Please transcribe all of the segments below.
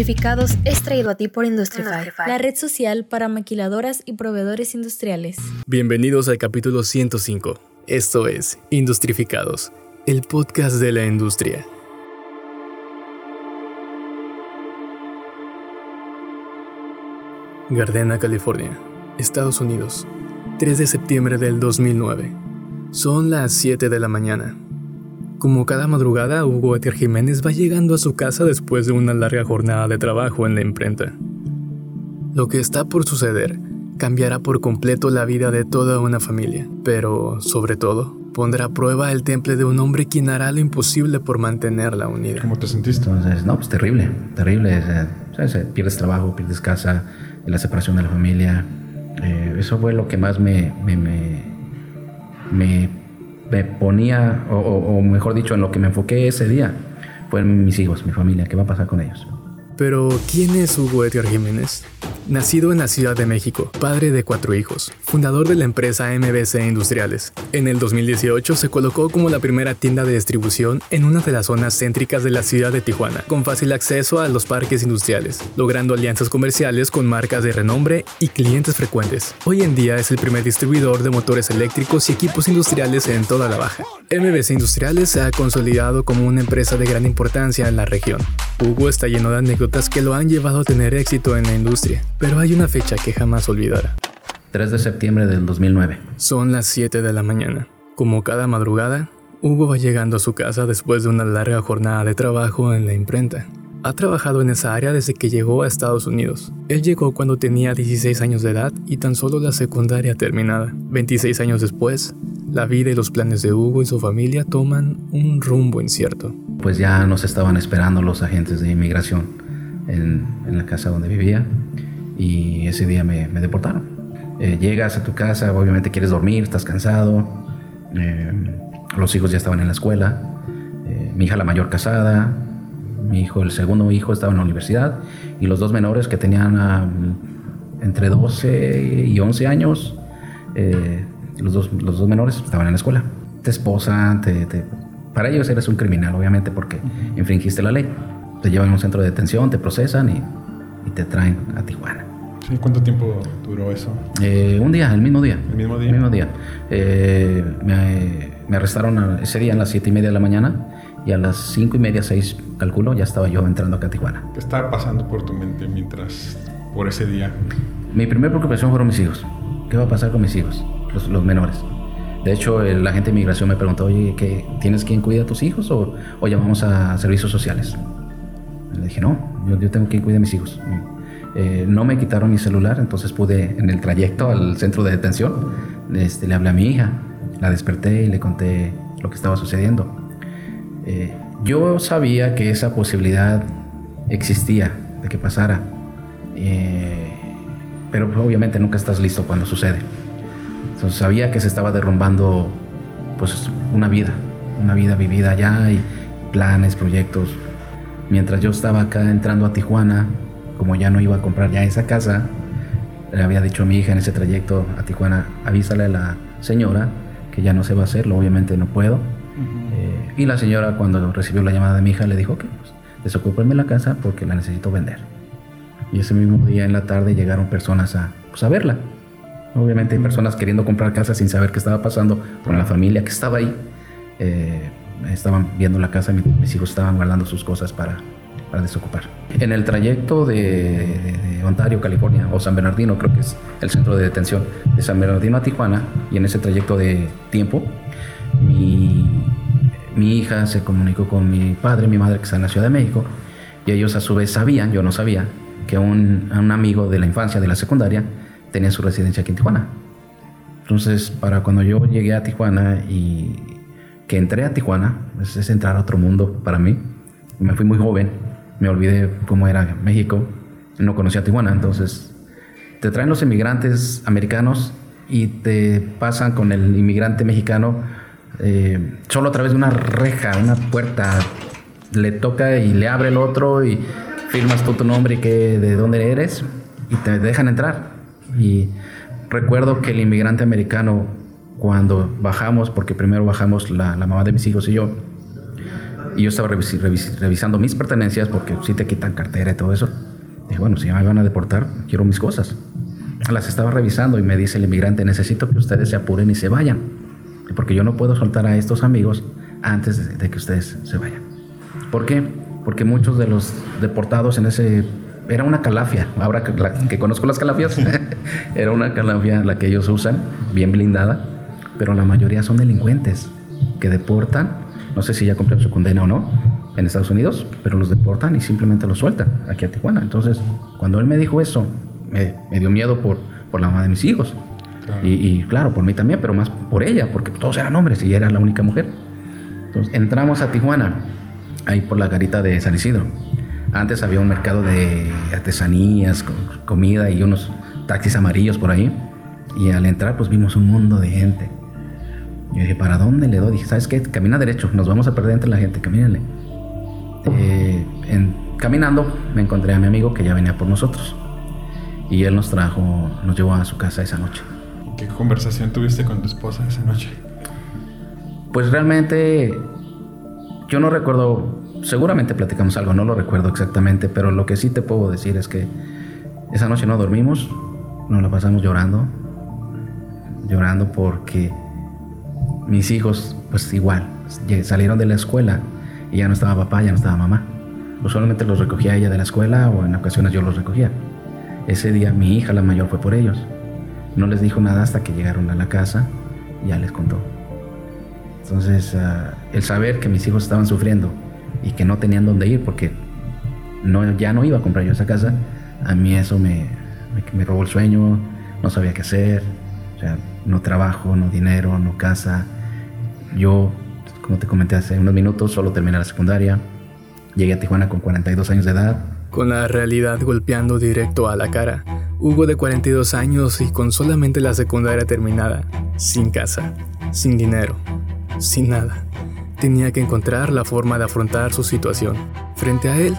Industrificados es traído a ti por Industrify, la red social para maquiladoras y proveedores industriales. Bienvenidos al capítulo 105. Esto es Industrificados, el podcast de la industria. Gardena, California, Estados Unidos, 3 de septiembre del 2009. Son las 7 de la mañana. Como cada madrugada, Hugo Etier Jiménez va llegando a su casa después de una larga jornada de trabajo en la imprenta. Lo que está por suceder cambiará por completo la vida de toda una familia, pero, sobre todo, pondrá a prueba el temple de un hombre quien hará lo imposible por mantenerla unida. ¿Cómo te sentiste? Entonces, no, pues terrible, terrible. Pierdes trabajo, pierdes casa, la separación de la familia. Eh, eso fue lo que más me, me, me me ponía, o, mejor dicho, en lo que me enfoqué ese día, fueron mis hijos, mi familia, ¿qué va a pasar con ellos? Pero, ¿quién es Hugo Edgar Jiménez? Nacido en la Ciudad de México, padre de cuatro hijos, fundador de la empresa MBC Industriales. En el 2018 se colocó como la primera tienda de distribución en una de las zonas céntricas de la ciudad de Tijuana, con fácil acceso a los parques industriales, logrando alianzas comerciales con marcas de renombre y clientes frecuentes. Hoy en día es el primer distribuidor de motores eléctricos y equipos industriales en toda la baja. MBC Industriales se ha consolidado como una empresa de gran importancia en la región. Hugo está lleno de anécdotas que lo han llevado a tener éxito en la industria pero hay una fecha que jamás olvidará. 3 de septiembre del 2009. Son las 7 de la mañana. Como cada madrugada, Hugo va llegando a su casa después de una larga jornada de trabajo en la imprenta. Ha trabajado en esa área desde que llegó a Estados Unidos. Él llegó cuando tenía 16 años de edad y tan solo la secundaria terminada. 26 años después, la vida y los planes de Hugo y su familia toman un rumbo incierto. Pues ya nos estaban esperando los agentes de inmigración en, en la casa donde vivía y ese día me, deportaron. Eh, llegas a tu casa, obviamente quieres dormir, estás cansado, eh, los hijos ya estaban en la escuela, eh, mi hija la mayor casada, mi hijo, el segundo hijo estaba en la universidad y los dos menores que tenían ah, entre 12 y 11 años, los, dos, los dos menores estaban en la escuela. Te esposan, te, para ellos eres un criminal, obviamente, porque infringiste la ley. Te llevan a un centro de detención, te procesan y, y te traen a Tijuana. ¿Cuánto tiempo duró eso? Eh, un día, el mismo día. ¿El mismo día? El mismo día. Eh, me, arrestaron ese día a las siete y media de la mañana y a las cinco y media, seis, calculo, ya estaba yo entrando a Tijuana. ¿Qué estaba pasando por tu mente mientras, por ese día? Mi primera preocupación fueron mis hijos. ¿Qué va a pasar con mis hijos, los, los menores? De hecho, el agente de migración me preguntó, oye, ¿qué, ¿tienes quien cuida a tus hijos o, o llamamos a servicios sociales? Le dije, no, yo, tengo quien cuide a mis hijos. Eh, no me quitaron mi celular, entonces pude, en el trayecto al centro de detención, este, le hablé a mi hija, la desperté y le conté lo que estaba sucediendo. Eh, yo sabía que esa posibilidad existía de que pasara, eh, pero obviamente nunca estás listo cuando sucede. Entonces sabía que se estaba derrumbando pues una vida, una vida vivida allá y planes, proyectos. Mientras yo estaba acá entrando a Tijuana, como ya no iba a comprar ya esa casa, le había dicho a mi hija en ese trayecto a Tijuana, avísale a la señora que ya no se va a hacerlo, obviamente no puedo. Eh, y la señora cuando recibió la llamada de mi hija le dijo que pues, desocúpenme la casa porque la necesito vender. Y ese mismo día en la tarde llegaron personas a, pues, a verla. Obviamente hay personas queriendo comprar casa sin saber qué estaba pasando con la familia que estaba ahí. Eh, estaban viendo la casa, mis hijos estaban guardando sus cosas para, para desocupar. En el trayecto de, Ontario, California, o San Bernardino, creo que es el centro de detención, de San Bernardino a Tijuana, y en ese trayecto de tiempo, mi, mi hija se comunicó con mi padre, mi madre que está en la Ciudad de México, y ellos a su vez sabían, yo no sabía, que un, un amigo de la infancia, de la secundaria, tenía su residencia aquí en Tijuana. Entonces, para cuando yo llegué a Tijuana y que entré a Tijuana, es, entrar a otro mundo para mí. Me fui muy joven, me olvidé cómo era México, no conocía Tijuana, entonces te traen los inmigrantes americanos y te pasan con el inmigrante mexicano eh, solo a través de una reja, una puerta, le toca y le abre el otro y firmas tú tu nombre y que, de dónde eres y te dejan entrar. Y recuerdo que el inmigrante americano, cuando bajamos, porque primero bajamos la, la mamá de mis hijos y yo, Y yo estaba revisando mis pertenencias porque si te quitan cartera y todo eso. Dije, bueno, si me van a deportar, quiero mis cosas. Las estaba revisando y me dice el inmigrante, necesito que ustedes se apuren y se vayan. Porque yo no puedo soltar a estos amigos antes de, que ustedes se vayan. ¿Por qué? Porque muchos de los deportados en ese... Era una calafia. Ahora que, que conozco las calafias, era una calafia la que ellos usan, bien blindada. Pero la mayoría son delincuentes que deportan. No sé si ya cumplieron su condena o no en Estados Unidos, pero los deportan y simplemente los sueltan aquí a Tijuana. Entonces, cuando él me dijo eso, me, dio miedo por, por la mamá de mis hijos. Y, claro, por mí también, pero más por ella, porque todos eran hombres y ella era la única mujer. Entonces entramos a Tijuana, ahí por la garita de San Isidro. Antes había un mercado de artesanías, comida y unos taxis amarillos por ahí. Y al entrar, pues vimos un mundo de gente. Yo dije, ¿para dónde le doy? Dije, ¿sabes qué? Camina derecho, nos vamos a perder entre la gente, camínale. Eh, en, caminando me encontré a mi amigo que ya venía por nosotros. Y él nos trajo, nos llevó a su casa esa noche. ¿Qué conversación tuviste con tu esposa esa noche? Pues realmente yo no recuerdo, seguramente platicamos algo, no lo recuerdo exactamente, pero lo que sí te puedo decir es que esa noche no dormimos, nos la pasamos llorando, llorando porque mis hijos, pues igual, salieron de la escuela y ya no estaba papá, ya no estaba mamá. Usualmente los recogía ella de la escuela o en ocasiones yo los recogía. Ese día mi hija, la mayor, fue por ellos. No les dijo nada hasta que llegaron a la casa y ya les contó. Entonces, ah, el saber que mis hijos estaban sufriendo y que no tenían dónde ir porque no, ya no iba a comprar yo esa casa, a mí eso me, me, robó el sueño, no sabía qué hacer, o sea, no trabajo, no dinero, no casa. Yo, como te comenté hace unos minutos, solo terminé la secundaria. Llegué a Tijuana con 42 años de edad, con la realidad golpeando directo a la cara. Hugo de 42 años y con solamente la secundaria terminada, sin casa, sin dinero, sin nada. Tenía que encontrar la forma de afrontar su situación. Frente a él,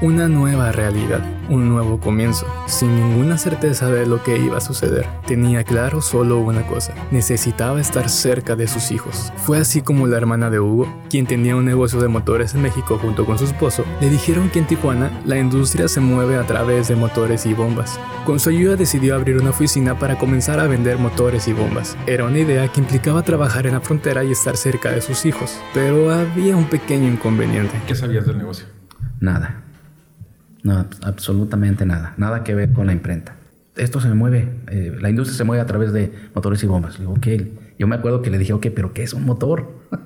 una nueva realidad, un nuevo comienzo, sin ninguna certeza de lo que iba a suceder. Tenía claro solo una cosa, necesitaba estar cerca de sus hijos. Fue así como la hermana de Hugo, quien tenía un negocio de motores en México junto con su esposo, le dijeron que en Tijuana la industria se mueve a través de motores y bombas. Con su ayuda decidió abrir una oficina para comenzar a vender motores y bombas. Era una idea que implicaba trabajar en la frontera y estar cerca de sus hijos, pero había un pequeño inconveniente. ¿Qué sabías del negocio? Nada. No, absolutamente nada. Nada que ver con la imprenta. Esto se mueve, eh, la industria se mueve a través de motores y bombas. Digo, ok. Yo me acuerdo que le dije, ok, pero ¿qué es un motor?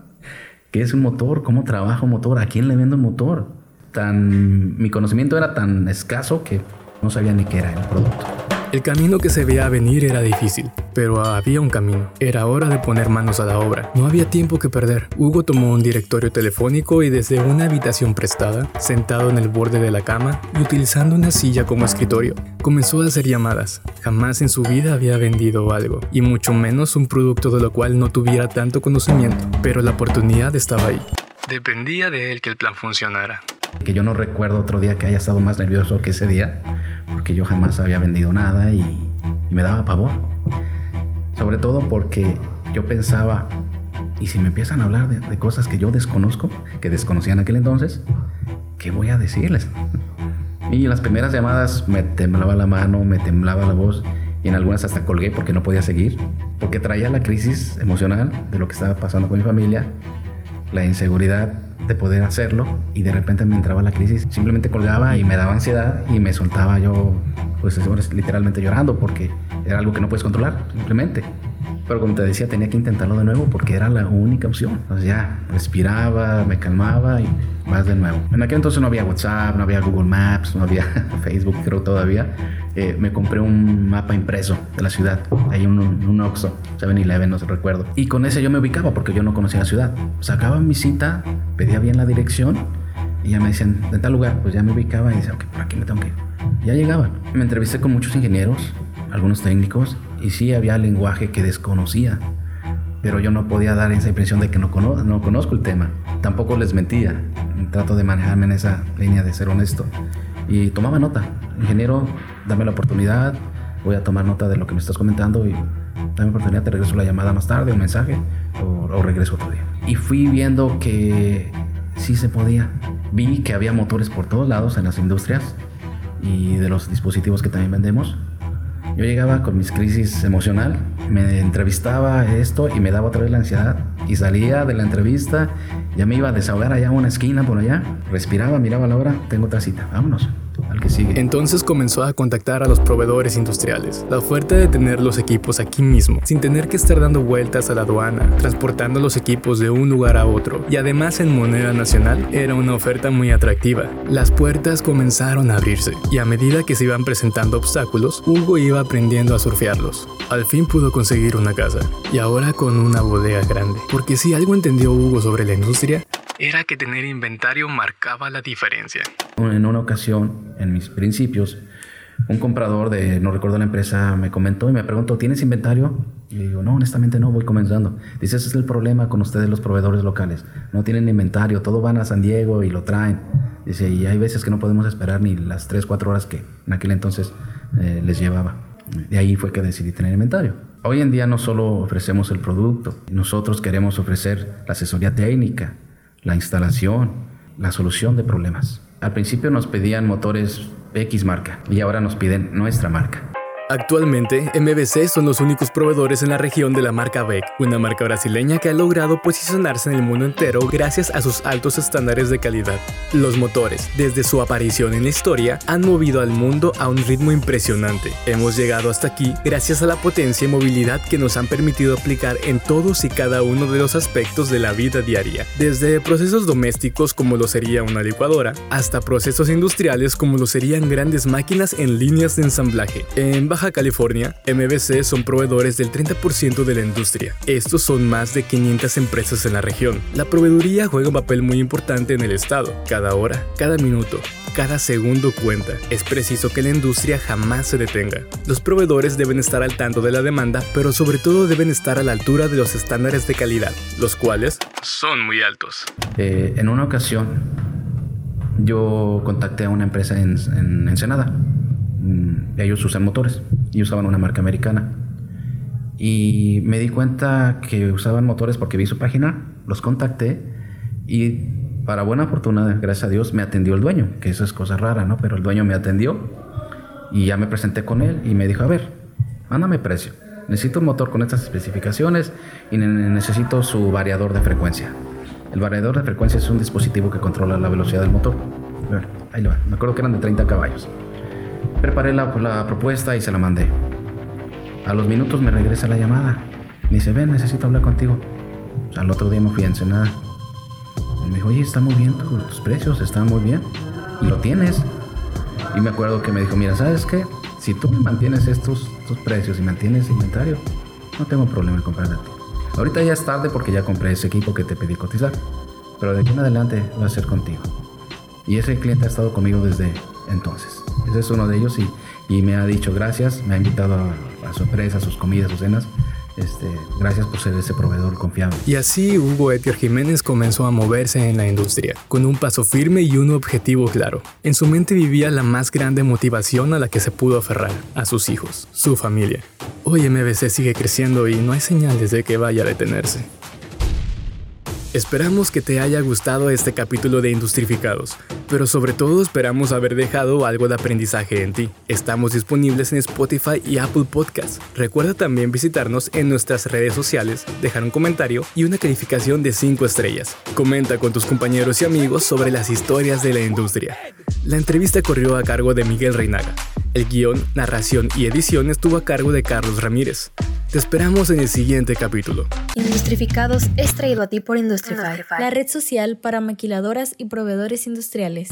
¿Qué es un motor? ¿Cómo trabaja un motor? ¿A quién le vendo un motor? Tan, mi conocimiento era tan escaso que no sabía ni qué era el producto. El camino que se veía venir era difícil, pero había un camino. Era hora de poner manos a la obra. No había tiempo que perder. Hugo tomó un directorio telefónico y desde una habitación prestada, sentado en el borde de la cama y utilizando una silla como escritorio, comenzó a hacer llamadas. Jamás en su vida había vendido algo, y mucho menos un producto de lo cual no tuviera tanto conocimiento, pero la oportunidad estaba ahí. Dependía de él que el plan funcionara. Que yo no recuerdo otro día que haya estado más nervioso que ese día porque yo jamás había vendido nada y, me daba pavor. Sobre todo porque yo pensaba, ¿y si me empiezan a hablar de, cosas que yo desconozco, que desconocía en aquel entonces, qué voy a decirles? y las primeras llamadas me temblaba la mano, me temblaba la voz y en algunas hasta colgué porque no podía seguir, porque traía la crisis emocional de lo que estaba pasando con mi familia, la inseguridad de poder hacerlo y de repente me entraba la crisis, simplemente colgaba y me daba ansiedad y me soltaba yo, pues literalmente llorando porque era algo que no puedes controlar, simplemente. Pero como te decía, tenía que intentarlo de nuevo porque era la única opción. Entonces ya respiraba, me calmaba y vas de nuevo. En aquel entonces no había WhatsApp, no había Google Maps, no había Facebook, creo todavía. Eh, me compré un mapa impreso de la ciudad, ahí un, un Oxxo, 7-Eleven, no se recuerdo. Y con ese yo me ubicaba porque yo no conocía la ciudad. Sacaba mi cita, pedía bien la dirección y ya me decían, de tal lugar, pues ya me ubicaba y decía, ok, por aquí me tengo que ir. Ya llegaba. Me entrevisté con muchos ingenieros, algunos técnicos, y sí había lenguaje que desconocía, pero yo no podía dar esa impresión de que no, no conozco el tema. Tampoco les mentía, trato de manejarme en esa línea de ser honesto. Y tomaba nota, ingeniero, dame la oportunidad, voy a tomar nota de lo que me estás comentando y dame la oportunidad, te regreso la llamada más tarde, un mensaje, o, o regreso otro día. Y fui viendo que sí se podía. Vi que había motores por todos lados en las industrias y de los dispositivos que también vendemos. Yo llegaba con mis crisis emocional, me entrevistaba esto y me daba otra vez la ansiedad y salía de la entrevista, ya me iba a desahogar allá a una esquina por allá, respiraba, miraba la hora, tengo otra cita, vámonos que sigue. Entonces comenzó a contactar a los proveedores industriales. La oferta de tener los equipos aquí mismo, sin tener que estar dando vueltas a la aduana, transportando los equipos de un lugar a otro, y además en moneda nacional, era una oferta muy atractiva. Las puertas comenzaron a abrirse, y a medida que se iban presentando obstáculos, Hugo iba aprendiendo a surfearlos. Al fin pudo conseguir una casa, y ahora con una bodega grande. Porque si algo entendió Hugo sobre la industria, era que tener inventario marcaba la diferencia. En una ocasión, en mis principios, un comprador de, no recuerdo la empresa, me comentó y me preguntó, ¿tienes inventario? Y digo, no, honestamente no, voy comenzando. Dice, ese es el problema con ustedes los proveedores locales. No tienen inventario, todo van a San Diego y lo traen. Dice, y hay veces que no podemos esperar ni las 3, 4 horas que en aquel entonces eh, les llevaba. De ahí fue que decidí tener inventario. Hoy en día no solo ofrecemos el producto, nosotros queremos ofrecer la asesoría técnica, la instalación, la solución de problemas. Al principio nos pedían motores X marca y ahora nos piden nuestra marca. Actualmente, MBC son los únicos proveedores en la región de la marca Beck, una marca brasileña que ha logrado posicionarse en el mundo entero gracias a sus altos estándares de calidad. Los motores, desde su aparición en la historia, han movido al mundo a un ritmo impresionante. Hemos llegado hasta aquí gracias a la potencia y movilidad que nos han permitido aplicar en todos y cada uno de los aspectos de la vida diaria, desde procesos domésticos como lo sería una licuadora, hasta procesos industriales como lo serían grandes máquinas en líneas de ensamblaje. En Baja California, MBC son proveedores del 30% de la industria. Estos son más de 500 empresas en la región. La proveeduría juega un papel muy importante en el estado. Cada hora, cada minuto, cada segundo cuenta. Es preciso que la industria jamás se detenga. Los proveedores deben estar al tanto de la demanda, pero sobre todo deben estar a la altura de los estándares de calidad, los cuales son muy altos. Eh, en una ocasión, yo contacté a una empresa en, en Ensenada ellos usan motores y usaban una marca americana. Y me di cuenta que usaban motores porque vi su página, los contacté y para buena fortuna, gracias a Dios, me atendió el dueño, que eso es cosa rara, ¿no? Pero el dueño me atendió y ya me presenté con él y me dijo, a ver, mándame precio. Necesito un motor con estas especificaciones y necesito su variador de frecuencia. El variador de frecuencia es un dispositivo que controla la velocidad del motor. Ahí lo va. Me acuerdo que eran de 30 caballos. Preparé la, propuesta y se la mandé. A los minutos me regresa la llamada. Me dice, ven, necesito hablar contigo. al otro día me fui a Ensenada. Me dijo, oye, está muy bien, tus precios están muy bien. Y lo tienes. Y me acuerdo que me dijo, mira, ¿sabes qué? Si tú me mantienes estos, precios y mantienes inventario, no tengo problema en comprar de ti. Ahorita ya es tarde porque ya compré ese equipo que te pedí cotizar. Pero de aquí en adelante va a ser contigo. Y ese cliente ha estado conmigo desde entonces. Ese es uno de ellos y, me ha dicho gracias, me ha invitado a, a su empresa, a sus comidas, sus cenas. Este, gracias por ser ese proveedor confiable. Y así Hugo Edgar Jiménez comenzó a moverse en la industria, con un paso firme y un objetivo claro. En su mente vivía la más grande motivación a la que se pudo aferrar, a sus hijos, su familia. Hoy MBC sigue creciendo y no hay señales de que vaya a detenerse. Esperamos que te haya gustado este capítulo de Industrificados, pero sobre todo esperamos haber dejado algo de aprendizaje en ti. Estamos disponibles en Spotify y Apple Podcasts. Recuerda también visitarnos en nuestras redes sociales, dejar un comentario y una calificación de 5 estrellas. Comenta con tus compañeros y amigos sobre las historias de la industria. La entrevista corrió a cargo de Miguel Reinaga. El guion, narración y edición estuvo a cargo de Carlos Ramírez. Te esperamos en el siguiente capítulo. Industrificados es traído a ti por Industrify. La red social para maquiladoras y proveedores industriales.